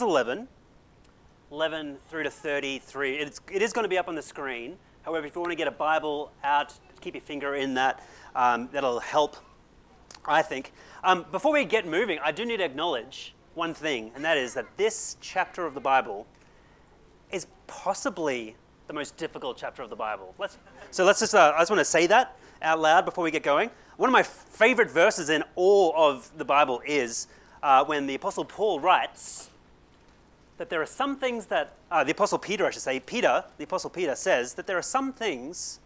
Romans 11, 11 through to 33. It's, it is going to be up on the screen. However, if you want to get a Bible out, keep your finger in that. Um, that'll help, I think. Um, before we get moving, I do need to acknowledge one thing, and that is that this chapter of the Bible is possibly the most difficult chapter of the Bible. Let's, so let's just, uh, I just want to say that out loud before we get going. One of my favorite verses in all of the Bible is uh, when the Apostle Paul writes that there are some things that, uh, the Apostle Peter, I should say, Peter, the Apostle Peter says that there are some things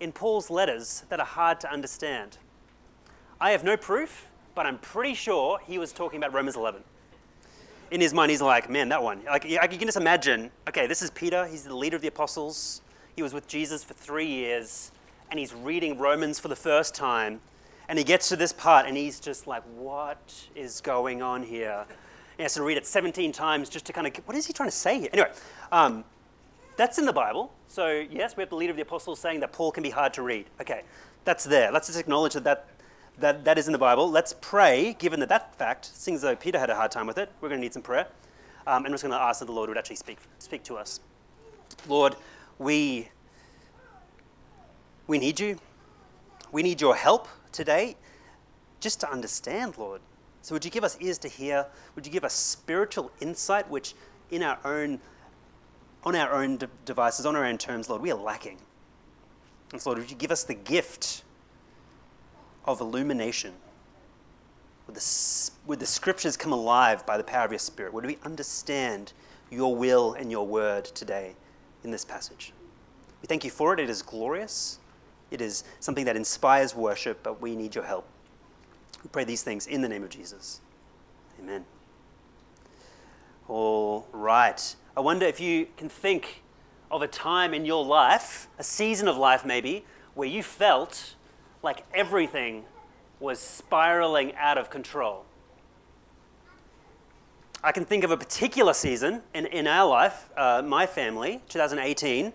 in Paul's letters that are hard to understand. I have no proof, but I'm pretty sure he was talking about Romans 11. In his mind, he's like, man, that one. Like, you can just imagine, okay, this is Peter, he's the leader of the apostles. He was with Jesus for three years and he's reading Romans for the first time, and he gets to this part, and he's just like, What is going on here? He has to read it 17 times just to kind of, get, what is he trying to say here? Anyway, um, that's in the Bible. So, yes, we have the leader of the apostles saying that Paul can be hard to read. Okay, that's there. Let's just acknowledge that that, that, that is in the Bible. Let's pray, given that that fact, seems though Peter had a hard time with it, we're going to need some prayer. Um, and we're just going to ask that the Lord would actually speak, speak to us. Lord, we we need you. We need your help today just to understand, Lord. So, would you give us ears to hear? Would you give us spiritual insight, which in our own, on our own de- devices, on our own terms, Lord, we are lacking? And so, Lord, would you give us the gift of illumination? Would the, would the scriptures come alive by the power of your Spirit? Would we understand your will and your word today in this passage? We thank you for it. It is glorious. It is something that inspires worship, but we need your help. We pray these things in the name of Jesus. Amen. All right. I wonder if you can think of a time in your life, a season of life maybe, where you felt like everything was spiraling out of control. I can think of a particular season in, in our life, uh, my family, 2018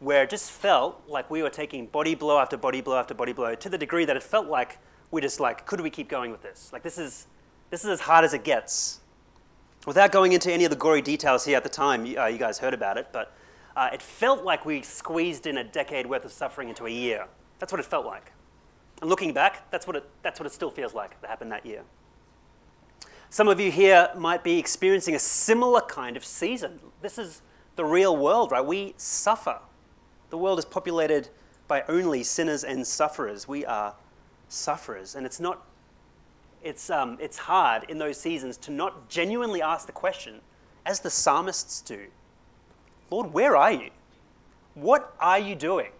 where it just felt like we were taking body blow after body blow after body blow to the degree that it felt like we just like, could we keep going with this? Like this is this is as hard as it gets. Without going into any of the gory details here at the time, uh, you guys heard about it, but uh, it felt like we squeezed in a decade worth of suffering into a year. That's what it felt like. And looking back, that's what it, that's what it still feels like that happened that year. Some of you here might be experiencing a similar kind of season. This is the real world, right? We suffer. The world is populated by only sinners and sufferers. We are sufferers. And it's not, it's, um, it's hard in those seasons to not genuinely ask the question, as the psalmists do Lord, where are you? What are you doing?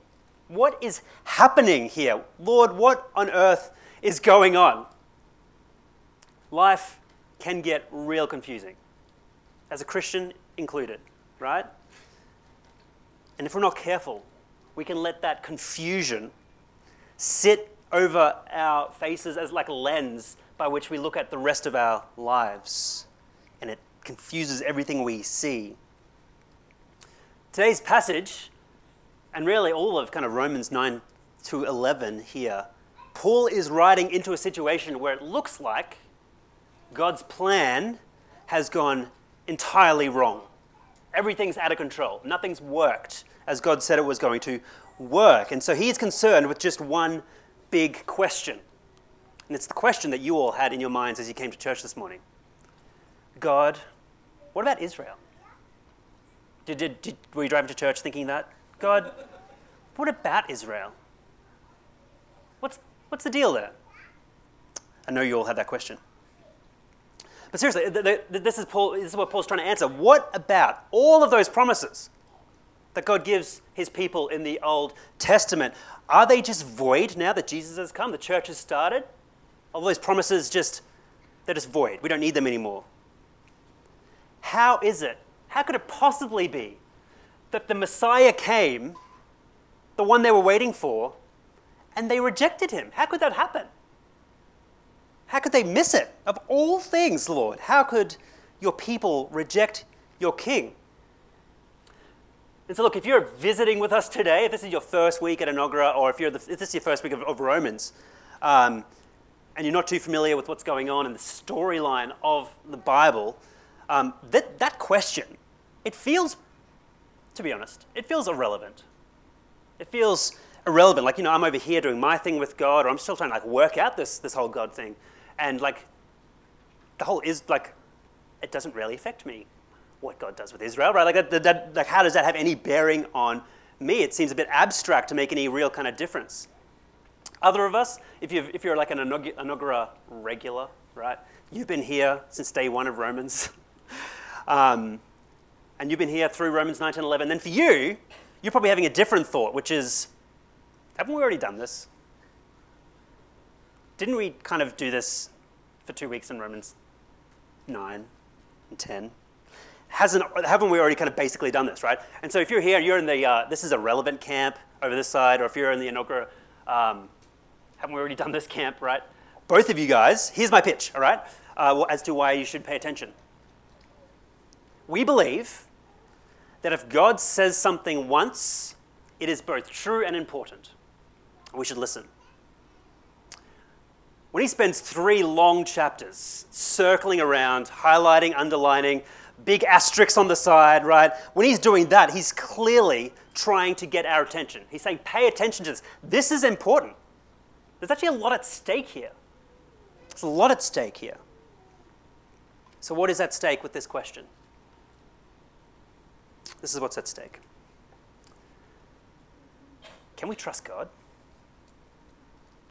What is happening here? Lord, what on earth is going on? Life can get real confusing, as a Christian included, right? And if we're not careful, we can let that confusion sit over our faces as like a lens by which we look at the rest of our lives. And it confuses everything we see. Today's passage, and really all of kind of Romans 9 to 11 here, Paul is writing into a situation where it looks like God's plan has gone entirely wrong. Everything's out of control. Nothing's worked as God said it was going to work. And so he is concerned with just one big question. And it's the question that you all had in your minds as you came to church this morning God, what about Israel? Did, did, did, were you driving to church thinking that? God, what about Israel? What's, what's the deal there? I know you all had that question. But seriously, this is, Paul, this is what Paul's trying to answer. What about all of those promises that God gives his people in the Old Testament? Are they just void now that Jesus has come? The church has started? All those promises just, they're just void. We don't need them anymore. How is it? How could it possibly be that the Messiah came, the one they were waiting for, and they rejected him? How could that happen? How could they miss it? Of all things, Lord, how could your people reject your king? And so, look, if you're visiting with us today, if this is your first week at Inaugura, or if, the, if this is your first week of, of Romans, um, and you're not too familiar with what's going on in the storyline of the Bible, um, that, that question, it feels, to be honest, it feels irrelevant. It feels irrelevant. Like, you know, I'm over here doing my thing with God, or I'm still trying to like work out this, this whole God thing. And like, the whole is like, it doesn't really affect me what God does with Israel, right? Like, that, that, like, how does that have any bearing on me? It seems a bit abstract to make any real kind of difference. Other of us, if, you if you're like an inaugura regular, right? You've been here since day one of Romans. um, and you've been here through Romans 19:11. Then for you, you're probably having a different thought, which is, haven't we already done this? Didn't we kind of do this for two weeks in Romans 9 and 10? Hasn't, haven't we already kind of basically done this, right? And so if you're here, you're in the, uh, this is a relevant camp over this side, or if you're in the inaugura, um, haven't we already done this camp, right? Both of you guys, here's my pitch, all right, uh, as to why you should pay attention. We believe that if God says something once, it is both true and important. We should listen. When he spends three long chapters circling around, highlighting, underlining, big asterisks on the side, right? When he's doing that, he's clearly trying to get our attention. He's saying, pay attention to this. This is important. There's actually a lot at stake here. There's a lot at stake here. So, what is at stake with this question? This is what's at stake. Can we trust God?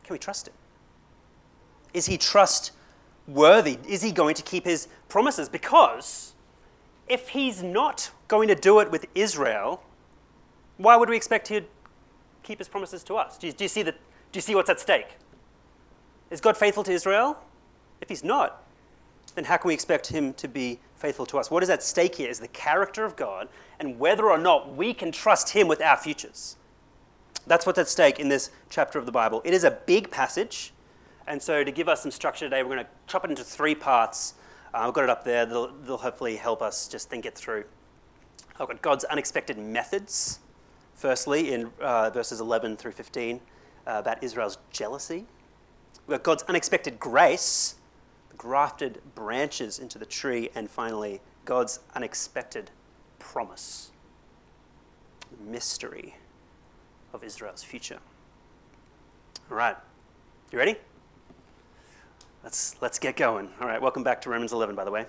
Can we trust Him? Is He trustworthy? Is He going to keep His promises? Because if He's not going to do it with Israel, why would we expect He'd keep His promises to us? Do you, do you see, the, do you see what's at stake? Is God faithful to Israel? If He's not, then how can we expect Him to be faithful to us? What is at stake here is the character of God and whether or not we can trust Him with our futures. That's what's at stake in this chapter of the Bible. It is a big passage, and so to give us some structure today, we're going to chop it into three parts. Uh, I've got it up there, they'll, they'll hopefully help us just think it through. I've got God's unexpected methods, firstly, in uh, verses 11 through 15, uh, about Israel's jealousy. We've got God's unexpected grace, grafted branches into the tree, and finally, God's unexpected promise, the mystery of Israel's future. All right, you ready? Let's, let's get going. All right, welcome back to Romans 11, by the way.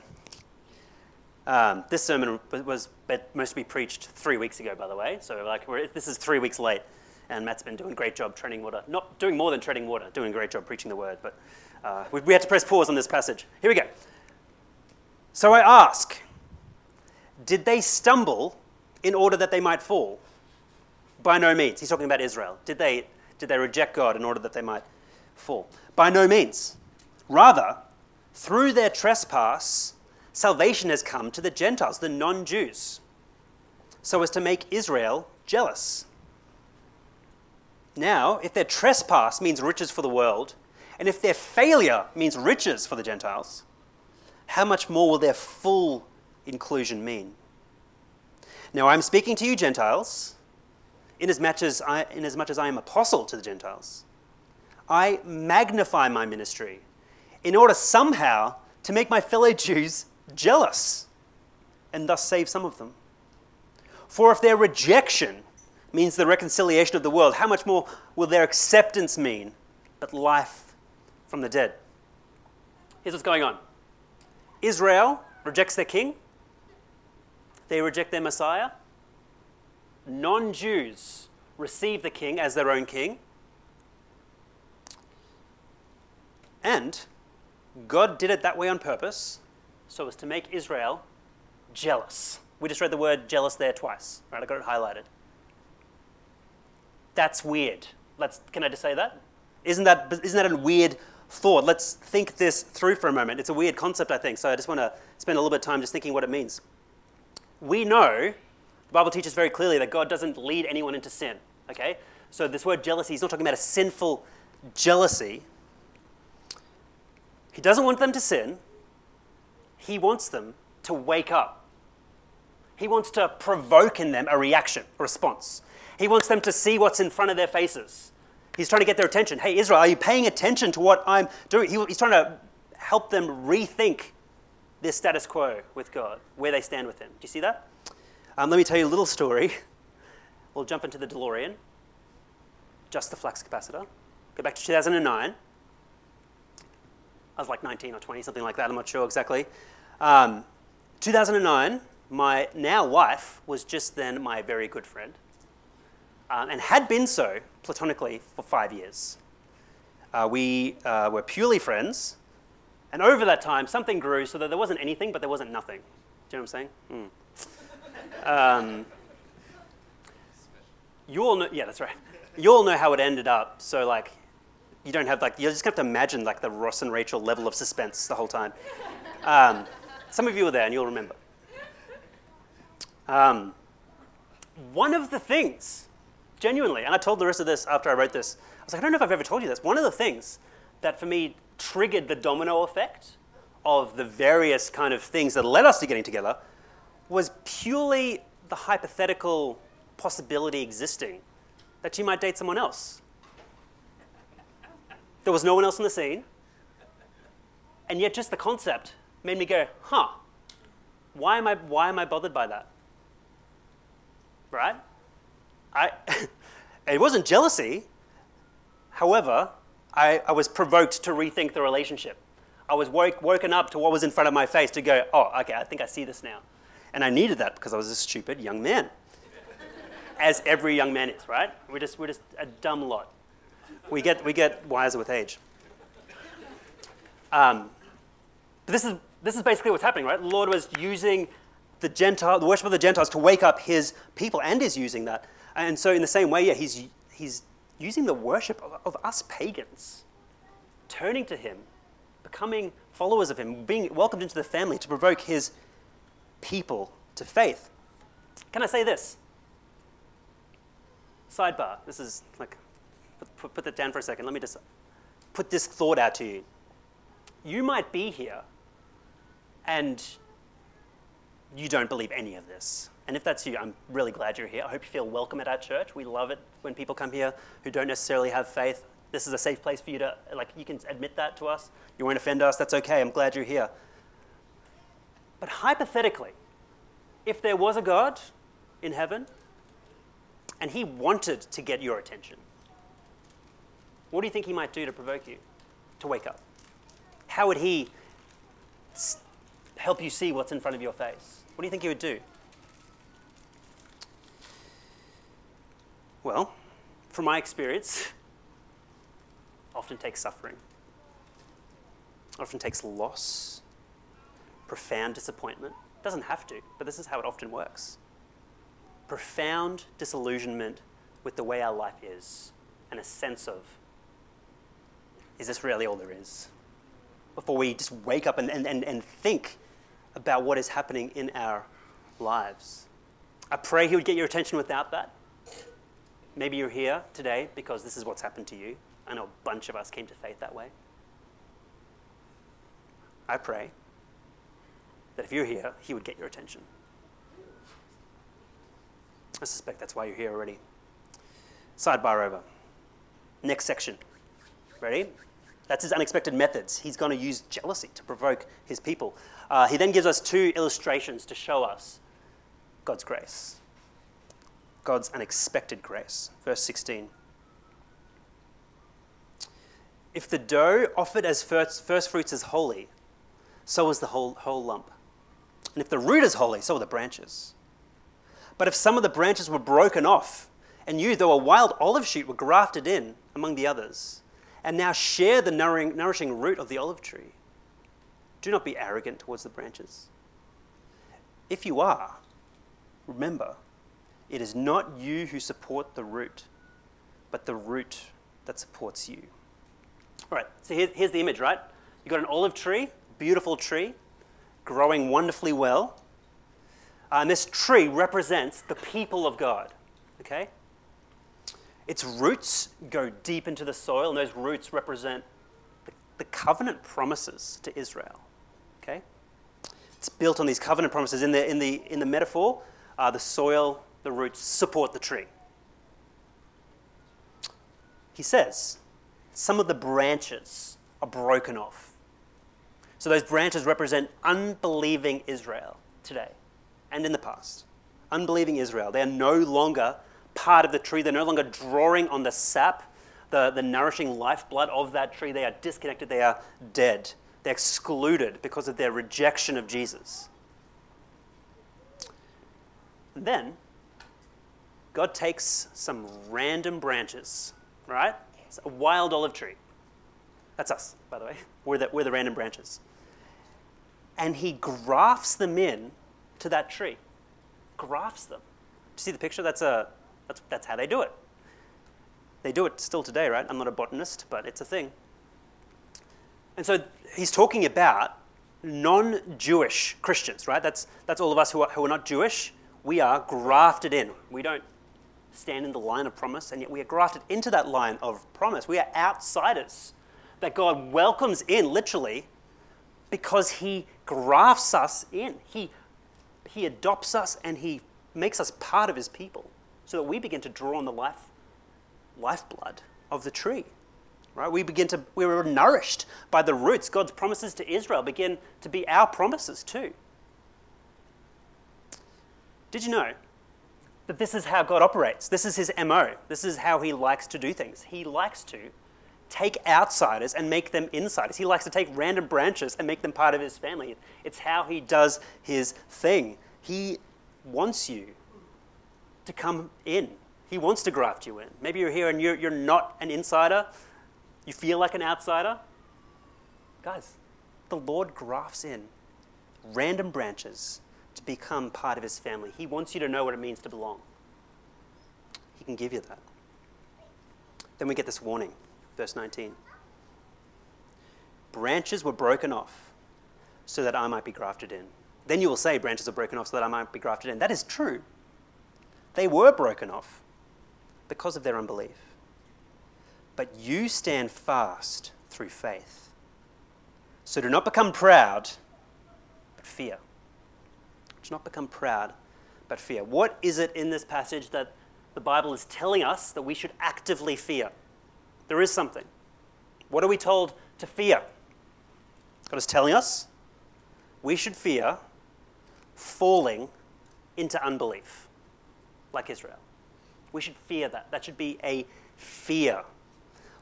Um, this sermon was most to be preached three weeks ago, by the way. So, like, this is three weeks late, and Matt's been doing a great job treading water. Not doing more than treading water, doing a great job preaching the word. But uh, we, we had to press pause on this passage. Here we go. So I ask, did they stumble in order that they might fall? By no means. He's talking about Israel. Did they, did they reject God in order that they might fall? By no means. Rather, through their trespass, salvation has come to the Gentiles, the non Jews, so as to make Israel jealous. Now, if their trespass means riches for the world, and if their failure means riches for the Gentiles, how much more will their full inclusion mean? Now, I'm speaking to you, Gentiles, inasmuch as I, inasmuch as I am apostle to the Gentiles. I magnify my ministry in order somehow to make my fellow Jews jealous and thus save some of them. For if their rejection means the reconciliation of the world, how much more will their acceptance mean but life from the dead? Here's what's going on Israel rejects their king, they reject their Messiah. Non Jews receive the king as their own king. And God did it that way on purpose so as to make Israel jealous. We just read the word jealous there twice, right? I got it highlighted. That's weird. Let's, can I just say that? Isn't that, isn't that a weird thought? Let's think this through for a moment. It's a weird concept, I think, so I just want to spend a little bit of time just thinking what it means we know, the Bible teaches very clearly that God doesn't lead anyone into sin. Okay? So this word jealousy, he's not talking about a sinful jealousy. He doesn't want them to sin. He wants them to wake up. He wants to provoke in them a reaction, a response. He wants them to see what's in front of their faces. He's trying to get their attention. Hey, Israel, are you paying attention to what I'm doing? he's trying to help them rethink their status quo with God, where they stand with Him. Do you see that? Um, let me tell you a little story. We'll jump into the DeLorean, just the flux capacitor. Go back to 2009. I was like 19 or 20, something like that, I'm not sure exactly. Um, 2009, my now wife was just then my very good friend um, and had been so platonically for five years. Uh, we uh, were purely friends, and over that time, something grew so that there wasn't anything, but there wasn't nothing. Do you know what I'm saying? Mm. Um, you all know, yeah, that's right. You all know how it ended up. So like, you don't have like, you just have to imagine like the Ross and Rachel level of suspense the whole time. Um, some of you were there and you'll remember. Um, one of the things, genuinely, and I told the rest of this after I wrote this, I was like, I don't know if I've ever told you this. One of the things that for me triggered the domino effect of the various kind of things that led us to getting together was purely the hypothetical possibility existing that you might date someone else. There was no one else in the scene, and yet just the concept made me go, huh, why am I, why am I bothered by that? Right? I, it wasn't jealousy. However, I, I was provoked to rethink the relationship. I was woke, woken up to what was in front of my face to go, oh, okay, I think I see this now. And I needed that because I was a stupid young man. As every young man is, right? We're just, we're just a dumb lot. We get, we get wiser with age. Um, but this is, this is basically what's happening, right? The Lord was using the Gentile, the worship of the Gentiles to wake up his people and is using that. And so in the same way, yeah, he's, he's using the worship of, of us pagans, turning to him, becoming followers of him, being welcomed into the family to provoke his people to faith. Can I say this? Sidebar. This is like, put, put that down for a second. Let me just put this thought out to you. You might be here and you don't believe any of this. And if that's you, I'm really glad you're here. I hope you feel welcome at our church. We love it when people come here who don't necessarily have faith. This is a safe place for you to, like, you can admit that to us. You won't offend us. That's okay. I'm glad you're here. But hypothetically, if there was a God in heaven and he wanted to get your attention, what do you think he might do to provoke you to wake up? How would he help you see what's in front of your face? What do you think he would do? Well, from my experience, often takes suffering, often takes loss, profound disappointment. Doesn't have to, but this is how it often works. Profound disillusionment with the way our life is, and a sense of, is this really all there is? Before we just wake up and, and, and, and think about what is happening in our lives. I pray He would get your attention without that. Maybe you're here today because this is what's happened to you. I know a bunch of us came to faith that way. I pray that if you're here, He would get your attention. I suspect that's why you're here already. Sidebar over. Next section. Ready? That's his unexpected methods. He's going to use jealousy to provoke his people. Uh, he then gives us two illustrations to show us God's grace. God's unexpected grace. Verse 16. If the dough offered as first, first fruits is holy, so is the whole, whole lump. And if the root is holy, so are the branches. But if some of the branches were broken off, and you, though a wild olive shoot, were grafted in among the others, and now share the nourishing root of the olive tree, do not be arrogant towards the branches. If you are, remember, it is not you who support the root, but the root that supports you. All right, so here's the image, right? You've got an olive tree, beautiful tree, growing wonderfully well. Uh, and this tree represents the people of God, okay? Its roots go deep into the soil, and those roots represent the, the covenant promises to Israel, okay? It's built on these covenant promises. In the, in the, in the metaphor, uh, the soil, the roots support the tree. He says, some of the branches are broken off. So those branches represent unbelieving Israel today and in the past. Unbelieving Israel. They are no longer part of the tree, they're no longer drawing on the sap, the, the nourishing lifeblood of that tree. They are disconnected, they are dead. They're excluded because of their rejection of Jesus. And then, God takes some random branches, right? It's a wild olive tree. That's us, by the way. We're the, we're the random branches. And he grafts them in to that tree. Grafts them. Do you see the picture? That's, a, that's, that's how they do it. They do it still today, right? I'm not a botanist, but it's a thing. And so he's talking about non Jewish Christians, right? That's, that's all of us who are, who are not Jewish. We are grafted in. We don't stand in the line of promise, and yet we are grafted into that line of promise. We are outsiders that God welcomes in, literally, because He grafts us in. He, he adopts us and He makes us part of His people so that we begin to draw on the life, lifeblood of the tree. Right? We begin to, we were nourished by the roots. God's promises to Israel begin to be our promises too. Did you know that this is how God operates? This is his MO. This is how he likes to do things. He likes to take outsiders and make them insiders. He likes to take random branches and make them part of his family. It's how he does his thing. He wants you to come in. He wants to graft you in. Maybe you're here and you're, you're not an insider. You feel like an outsider. Guys, the Lord grafts in random branches to become part of his family. He wants you to know what it means to belong. He can give you that. Then we get this warning, verse 19. Branches were broken off so that I might be grafted in. Then you will say, Branches are broken off so that I might be grafted in. That is true. They were broken off because of their unbelief. But you stand fast through faith. So do not become proud, but fear. Do not become proud, but fear. What is it in this passage that the Bible is telling us that we should actively fear? There is something. What are we told to fear? God is telling us we should fear falling into unbelief, like Israel. We should fear that. That should be a fear.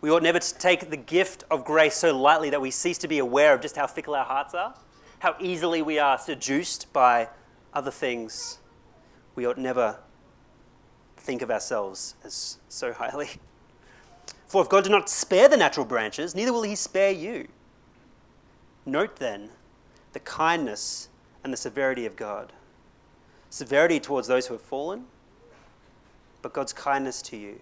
We ought never to take the gift of grace so lightly that we cease to be aware of just how fickle our hearts are, how easily we are seduced by other things. We ought never think of ourselves as so highly. For if God did not spare the natural branches, neither will he spare you. Note then the kindness and the severity of God. Severity towards those who have fallen, but God's kindness to you.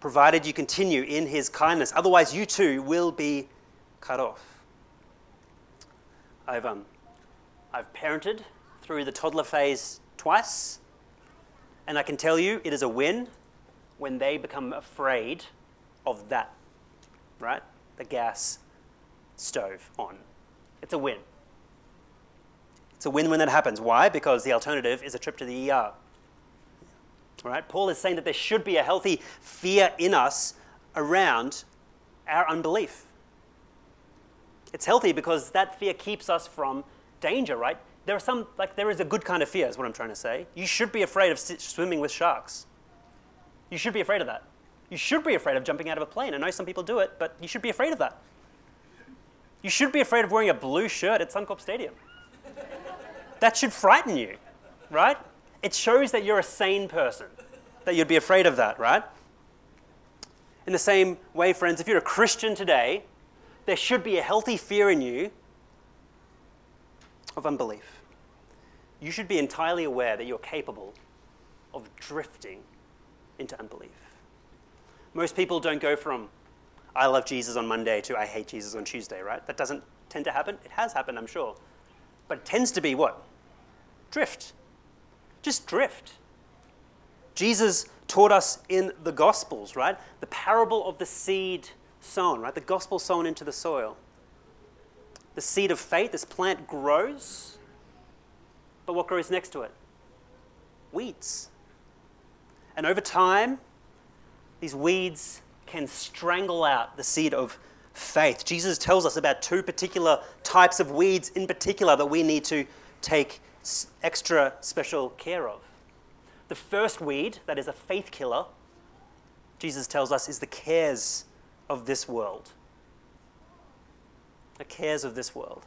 Provided you continue in his kindness, otherwise, you too will be cut off. I've, um, I've parented through the toddler phase twice, and I can tell you it is a win when they become afraid of that, right? The gas stove on. It's a win. It's a win when that happens. Why? Because the alternative is a trip to the ER. All right? Paul is saying that there should be a healthy fear in us around our unbelief. It's healthy because that fear keeps us from danger, right? There are some, like, there is a good kind of fear, is what I'm trying to say. You should be afraid of swimming with sharks. You should be afraid of that. You should be afraid of jumping out of a plane. I know some people do it, but you should be afraid of that. You should be afraid of wearing a blue shirt at Suncorp Stadium. that should frighten you, right? It shows that you're a sane person, that you'd be afraid of that, right? In the same way, friends, if you're a Christian today, there should be a healthy fear in you of unbelief. You should be entirely aware that you're capable of drifting into unbelief. Most people don't go from I love Jesus on Monday to I hate Jesus on Tuesday, right? That doesn't tend to happen. It has happened, I'm sure. But it tends to be what? Drift. Just drift. Jesus taught us in the Gospels, right? The parable of the seed sown, right? The gospel sown into the soil. The seed of faith, this plant grows, but what grows next to it? Weeds. And over time, these weeds can strangle out the seed of faith. Jesus tells us about two particular types of weeds in particular that we need to take extra special care of. The first weed, that is a faith killer, Jesus tells us, is the cares of this world. The cares of this world.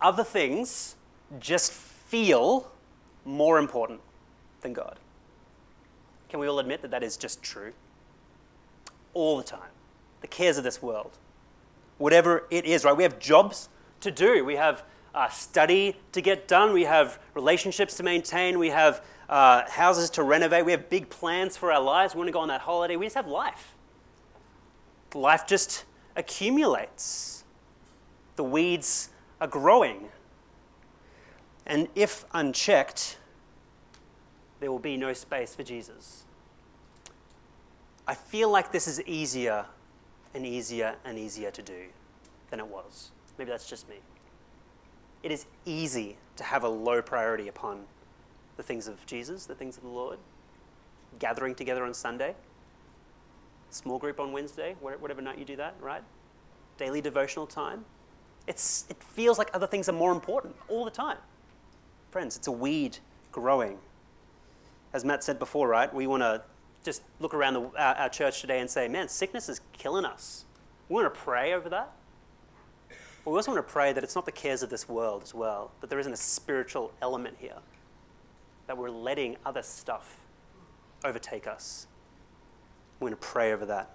Other things just feel more important than God. Can we all admit that that is just true? All the time. The cares of this world. Whatever it is, right? We have jobs to do. We have uh, study to get done. We have relationships to maintain. We have uh, houses to renovate. We have big plans for our lives. We want to go on that holiday. We just have life. Life just accumulates. The weeds are growing. And if unchecked, there will be no space for Jesus. I feel like this is easier and easier and easier to do than it was. Maybe that's just me it is easy to have a low priority upon the things of Jesus, the things of the Lord. Gathering together on Sunday, small group on Wednesday, whatever night you do that, right? Daily devotional time. It's, it feels like other things are more important all the time. Friends, it's a weed growing. As Matt said before, right? We want to just look around the, our, our church today and say, man, sickness is killing us. We want to pray over that. But we also want to pray that it's not the cares of this world as well, but there isn't a spiritual element here, that we're letting other stuff overtake us. We're going to pray over that.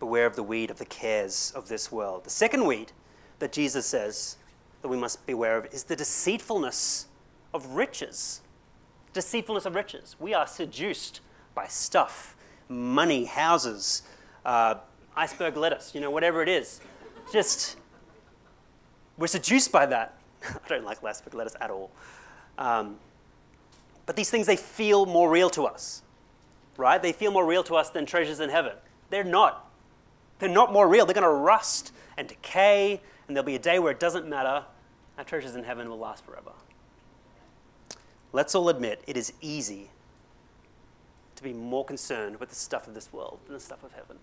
Beware of the weed of the cares of this world. The second weed that Jesus says that we must beware of is the deceitfulness of riches. Deceitfulness of riches. We are seduced by stuff, money, houses, uh, iceberg lettuce, you know, whatever it is just, we're seduced by that. I don't like last lettuce at all. Um, but these things, they feel more real to us, right? They feel more real to us than treasures in heaven. They're not. They're not more real. They're going to rust and decay, and there'll be a day where it doesn't matter. Our treasures in heaven will last forever. Let's all admit it is easy to be more concerned with the stuff of this world than the stuff of heaven.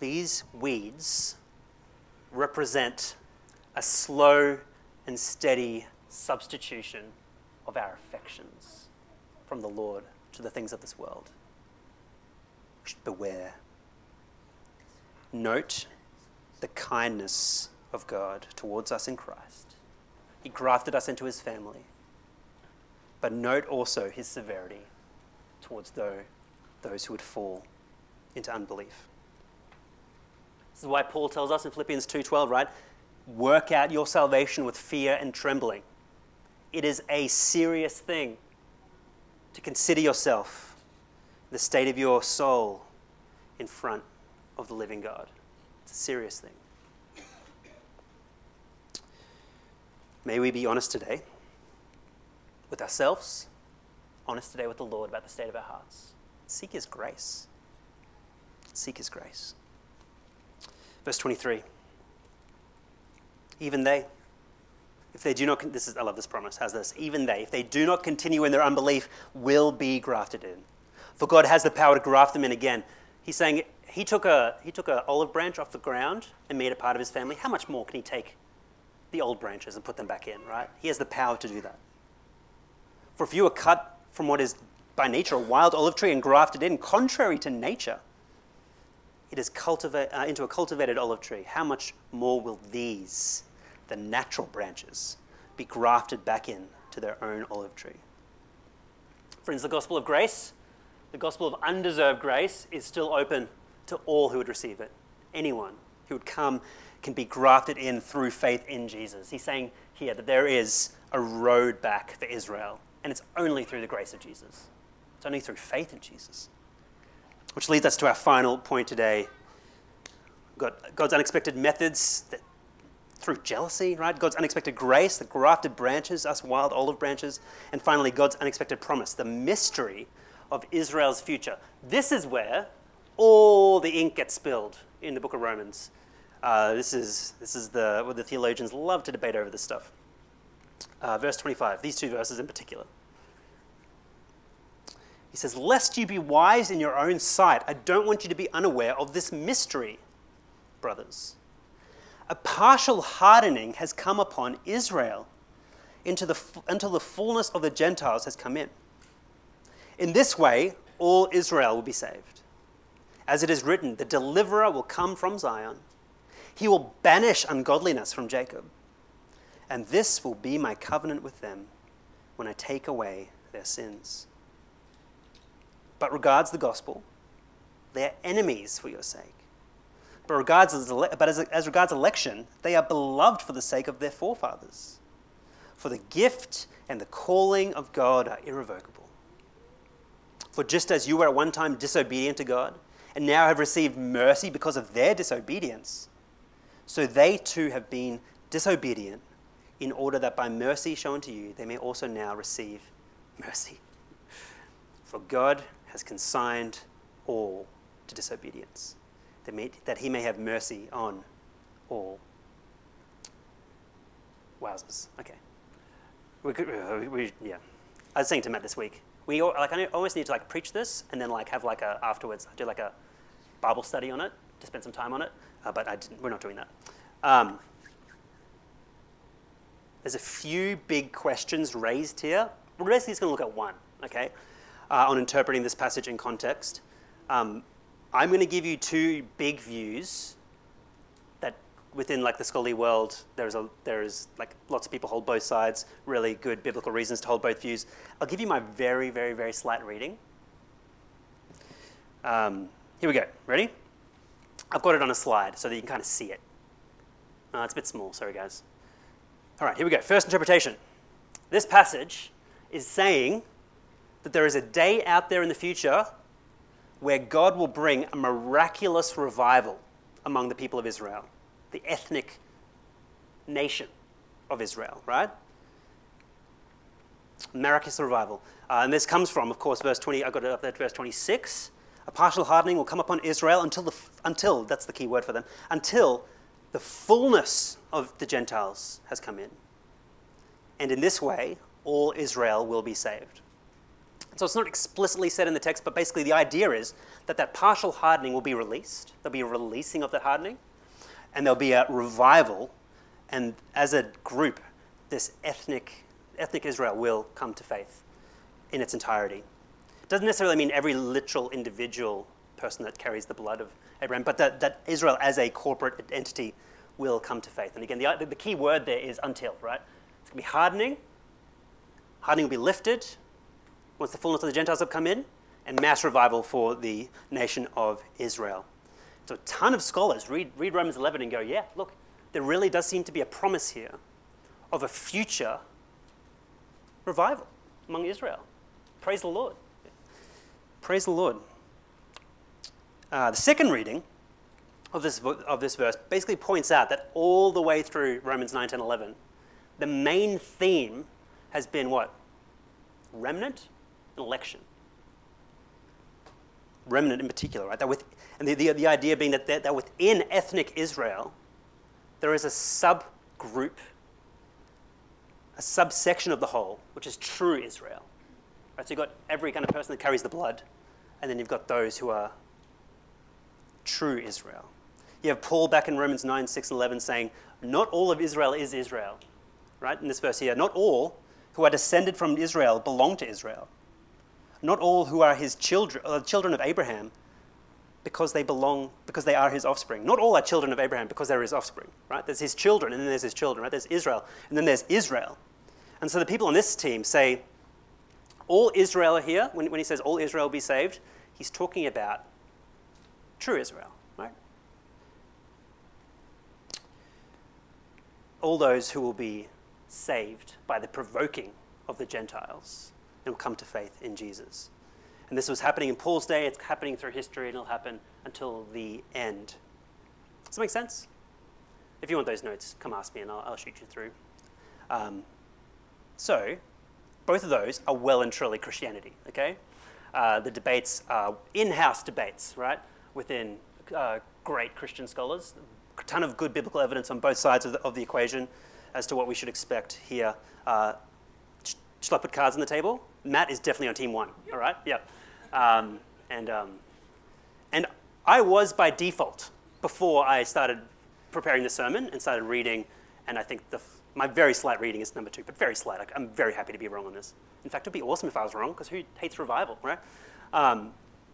These weeds represent a slow and steady substitution of our affections from the Lord to the things of this world. We should beware. Note the kindness of God towards us in Christ. He grafted us into his family. But note also his severity towards those who would fall into unbelief. This is why Paul tells us in Philippians 2:12, right? Work out your salvation with fear and trembling. It is a serious thing to consider yourself, the state of your soul in front of the living God. It's a serious thing. May we be honest today with ourselves, honest today with the Lord about the state of our hearts. Seek His grace. Seek His grace. Verse 23. Even they, if they do not, this is, I love this promise, has this, even they, if they do not continue in their unbelief, will be grafted in. For God has the power to graft them in again. He's saying he took a he took an olive branch off the ground and made it part of his family. How much more can he take the old branches and put them back in, right? He has the power to do that. For if you are cut from what is by nature a wild olive tree and grafted in, contrary to nature, it is cultivate, uh, into a cultivated olive tree, how much more will these, the natural branches, be grafted back in to their own olive tree? Friends, the gospel of grace, the gospel of undeserved grace, is still open to all who would receive it. Anyone who would come can be grafted in through faith in Jesus. He's saying here that there is a road back for Israel, and it's only through the grace of Jesus. It's only through faith in Jesus. Which leads us to our final point today God's unexpected methods that, through jealousy, right? God's unexpected grace, the grafted branches, us wild olive branches. And finally, God's unexpected promise, the mystery of Israel's future. This is where all the ink gets spilled in the book of Romans. Uh, this is, this is the, what the theologians love to debate over this stuff. Uh, verse 25, these two verses in particular. He says, Lest you be wise in your own sight, I don't want you to be unaware of this mystery, brothers. A partial hardening has come upon Israel into the, until the fullness of the Gentiles has come in. In this way, all Israel will be saved. As it is written, the deliverer will come from Zion. He will banish ungodliness from Jacob. And this will be my covenant with them when I take away their sins. But regards the gospel, they are enemies for your sake. But, regards as, but as, as regards election, they are beloved for the sake of their forefathers. For the gift and the calling of God are irrevocable. For just as you were at one time disobedient to God, and now have received mercy because of their disobedience, so they too have been disobedient, in order that by mercy shown to you, they may also now receive mercy. For God has consigned all to disobedience, that, he may have mercy on all. Wowzers. Okay. We could, uh, we, yeah. I was saying to Matt this week, we like I almost need to like preach this and then like have like a afterwards do like a Bible study on it to spend some time on it, uh, but I didn't, we're not doing that. Um, there's a few big questions raised here. We're basically just going to look at one, okay, uh, on interpreting this passage in context. Um, I'm going to give you two big views that within like the scholarly world, there's a there's like lots of people hold both sides. Really good biblical reasons to hold both views. I'll give you my very very very slight reading. Um, here we go. Ready? I've got it on a slide so that you can kind of see it. Uh, it's a bit small. Sorry, guys. All right, here we go. First interpretation. This passage is saying that there is a day out there in the future where God will bring a miraculous revival among the people of Israel, the ethnic nation of Israel, right? Miraculous revival. Uh, and this comes from, of course, verse 20, I got it up there, verse 26. A partial hardening will come upon Israel until, the, until, that's the key word for them, until the fullness of the Gentiles has come in. And in this way, all Israel will be saved. So it's not explicitly said in the text, but basically the idea is that that partial hardening will be released. There'll be a releasing of that hardening, and there'll be a revival. And as a group, this ethnic, ethnic Israel will come to faith in its entirety. It doesn't necessarily mean every literal individual person that carries the blood of Abraham, but that, that Israel as a corporate entity will come to faith. And again, the, the key word there is until, right? It's going to be hardening. Hardening will be lifted once the fullness of the Gentiles have come in, and mass revival for the nation of Israel. So a ton of scholars read, read Romans 11 and go, yeah, look, there really does seem to be a promise here of a future revival among Israel. Praise the Lord. Praise the Lord. Uh, the second reading of this, of this verse basically points out that all the way through Romans 9, 10, 11, the main theme has been what? Remnant election. Remnant in particular, right? That with, and the, the, the idea being that, that, that within ethnic Israel, there is a subgroup, a subsection of the whole, which is true Israel. Right? So you've got every kind of person that carries the blood, and then you've got those who are true Israel. You have Paul back in Romans 9, 6, and 11 saying, Not all of Israel is Israel. Right? In this verse here, not all who are descended from Israel belong to Israel. Not all who are his children, uh, children of Abraham because they belong, because they are his offspring. Not all are children of Abraham because they're his offspring, right? There's his children, and then there's his children, right? There's Israel, and then there's Israel. And so the people on this team say, all Israel are here. When, when he says all Israel be saved, he's talking about true Israel, right? All those who will be saved by the provoking of the Gentiles and will come to faith in Jesus. And this was happening in Paul's day, it's happening through history, and it'll happen until the end. Does that make sense? If you want those notes, come ask me and I'll, I'll shoot you through. Um, so, both of those are well and truly Christianity, okay? Uh, the debates are in house debates, right? within uh, great Christian scholars. A ton of good biblical evidence on both sides of the, of the equation as to what we should expect here. Uh, shall I put cards on the table? Matt is definitely on team one, all right? Yeah. Um, and, um, and I was by default before I started preparing the sermon and started reading. And I think the, my very slight reading is number two, but very slight. Like, I'm very happy to be wrong on this. In fact, it would be awesome if I was wrong, because who hates revival, right? Um,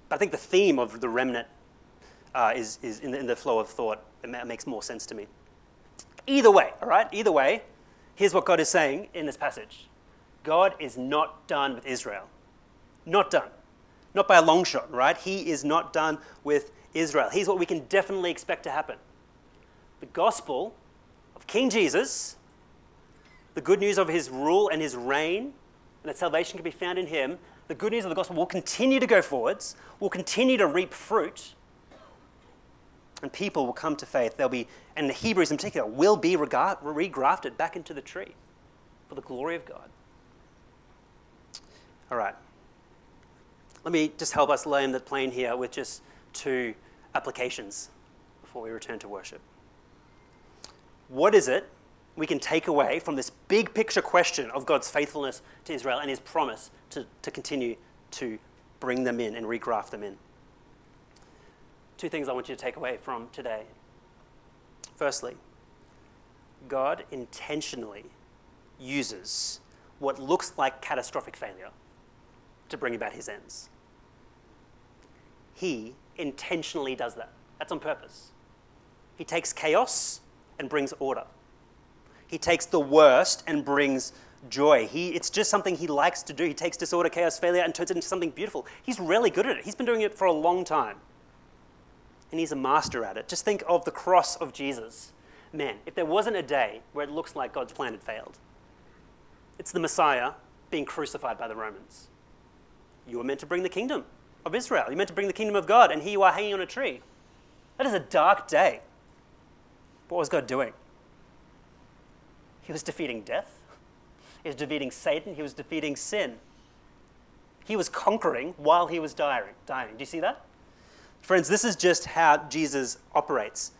but I think the theme of the remnant uh, is, is in the, in, the, flow of thought. It makes more sense to me. Either way, all right? Either way, here's what God is saying in this passage God is not done with Israel. Not done. Not by a long shot, right? He is not done with Israel. Here's what we can definitely expect to happen the gospel of King Jesus, the good news of his rule and his reign, and that salvation can be found in him. The good news of the gospel will continue to go forwards, will continue to reap fruit, and people will come to faith. They'll be, and the Hebrews in particular, will be regrafted back into the tree for the glory of God. All right. Let me just help us lay in the plane here with just two applications before we return to worship. What is it we can take away from this big picture question of God's faithfulness to Israel and his promise to, to continue to bring them in and regraft them in? Two things I want you to take away from today. Firstly, God intentionally uses what looks like catastrophic failure to bring about his ends. He intentionally does that. That's on purpose. He takes chaos and brings order. He takes the worst and brings joy. He, it's just something he likes to do. He takes disorder, chaos, failure, and turns it into something beautiful. He's really good at it. He's been doing it for a long time. And he's a master at it. Just think of the cross of Jesus. Man, if there wasn't a day where it looks like God's plan had failed, it's the Messiah being crucified by the Romans. You were meant to bring the kingdom of Israel. You're meant to bring the kingdom of God, and here you are hanging on a tree. That is a dark day. What was God doing? He was defeating death. He was defeating Satan. He was defeating sin. He was conquering while he was dying. dying. Do you see that? Friends, this is just how Jesus operates.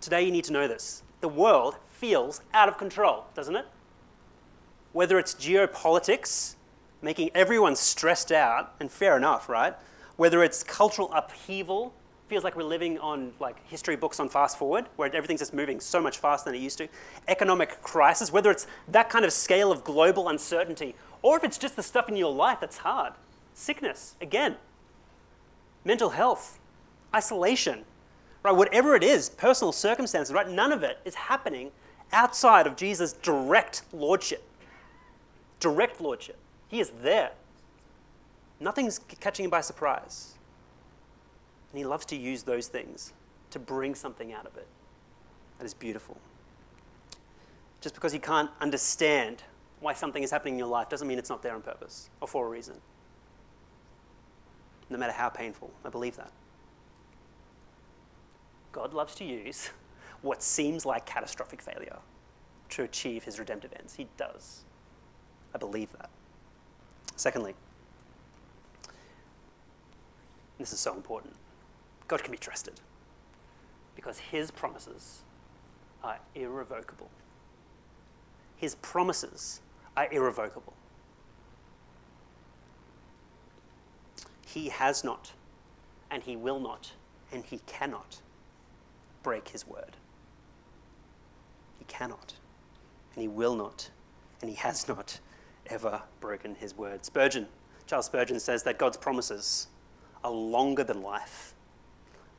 Today, you need to know this. The world feels out of control, doesn't it? Whether it's geopolitics, making everyone stressed out, and fair enough, right? Whether it's cultural upheaval, feels like we're living on like history books on fast forward, where everything's just moving so much faster than it used to. Economic crisis, whether it's that kind of scale of global uncertainty, or if it's just the stuff in your life that's hard sickness, again, mental health, isolation, right? Whatever it is, personal circumstances, right? None of it is happening outside of Jesus' direct lordship. Direct lordship. He is there. Nothing's catching him by surprise. And he loves to use those things to bring something out of it that is beautiful. Just because you can't understand why something is happening in your life doesn't mean it's not there on purpose or for a reason no matter how painful. I believe that. God loves to use what seems like catastrophic failure to achieve his redemptive ends. He does. I believe that. Secondly, this is so important God can be trusted because his promises are irrevocable. His promises are irrevocable. He has not, and he will not, and he cannot break his word. He cannot, and he will not, and he has not ever broken his word. Spurgeon, Charles Spurgeon says that God's promises are longer than life,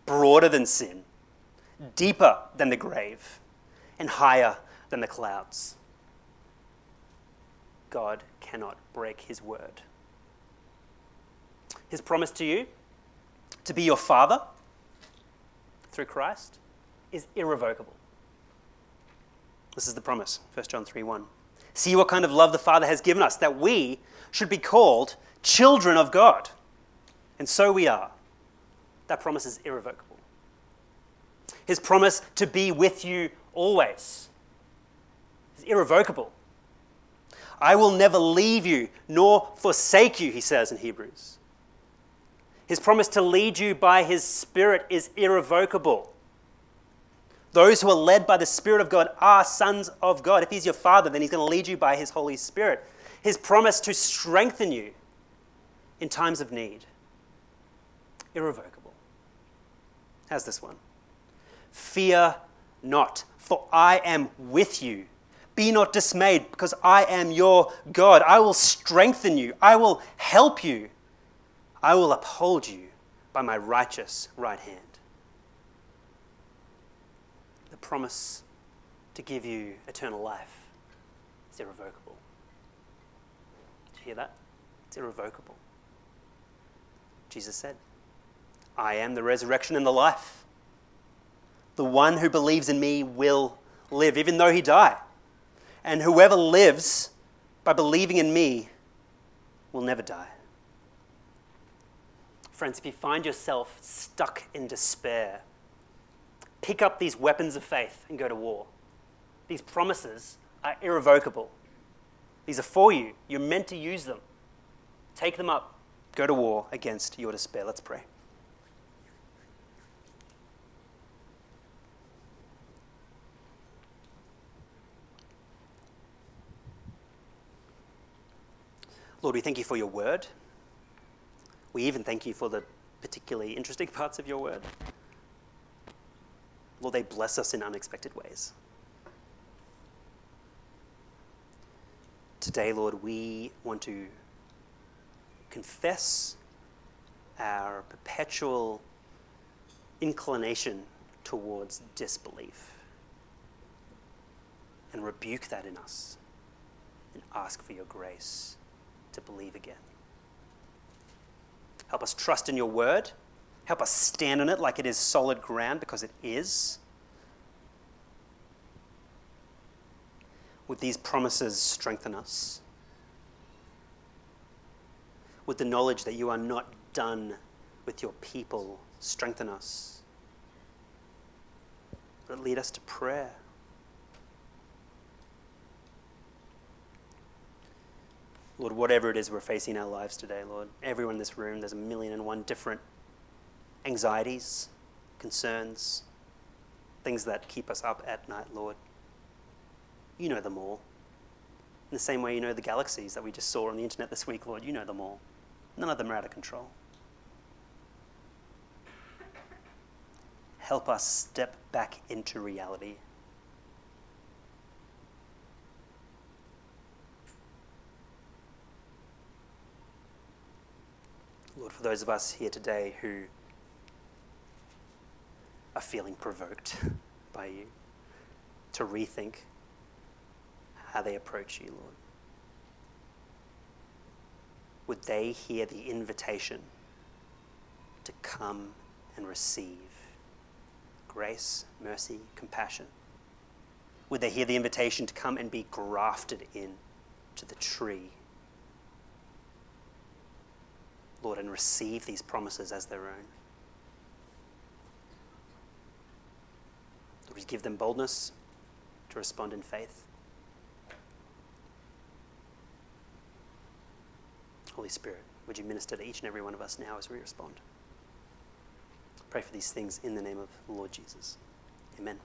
broader than sin, deeper than the grave, and higher than the clouds. God cannot break his word his promise to you to be your father through Christ is irrevocable. This is the promise, 1 John 3 1. See what kind of love the Father has given us, that we should be called children of God. And so we are. That promise is irrevocable. His promise to be with you always is irrevocable. I will never leave you nor forsake you, he says in Hebrews. His promise to lead you by His Spirit is irrevocable. Those who are led by the Spirit of God are sons of God. If He's your Father, then He's going to lead you by His Holy Spirit. His promise to strengthen you in times of need. Irrevocable. How's this one? Fear not, for I am with you. Be not dismayed, because I am your God. I will strengthen you, I will help you, I will uphold you by my righteous right hand. Promise to give you eternal life is irrevocable. Did you hear that? It's irrevocable. Jesus said, I am the resurrection and the life. The one who believes in me will live, even though he die. And whoever lives by believing in me will never die. Friends, if you find yourself stuck in despair, pick up these weapons of faith and go to war. These promises are irrevocable. These are for you. You're meant to use them. Take them up. Go to war against your despair. Let's pray. Lord, we thank you for your word. We even thank you for the particularly interesting parts of your word. Lord, they bless us in unexpected ways. Today, Lord, we want to confess our perpetual inclination towards disbelief and rebuke that in us and ask for your grace to believe again. Help us trust in your word. Help us stand on it like it is solid ground because it is. Would these promises strengthen us? Would the knowledge that you are not done with your people strengthen us? Would it lead us to prayer? Lord, whatever it is we're facing in our lives today, Lord, everyone in this room, there's a million and one different anxieties, concerns, things that keep us up at night, Lord. You know them all. In the same way you know the galaxies that we just saw on the internet this week, Lord, you know them all. None of them are out of control. Help us step back into reality Lord, for those of us here today who are feeling provoked by you, to rethink how they approach you, Lord. Would they hear the invitation to come and receive grace, mercy, compassion? Would they hear the invitation to come and be grafted in to the tree Lord, and receive these promises as their own. Lord, give them boldness to respond in faith. Holy Spirit, would you minister to each and every one of us now as we respond? Pray for these things in the name of the Lord Jesus. Amen.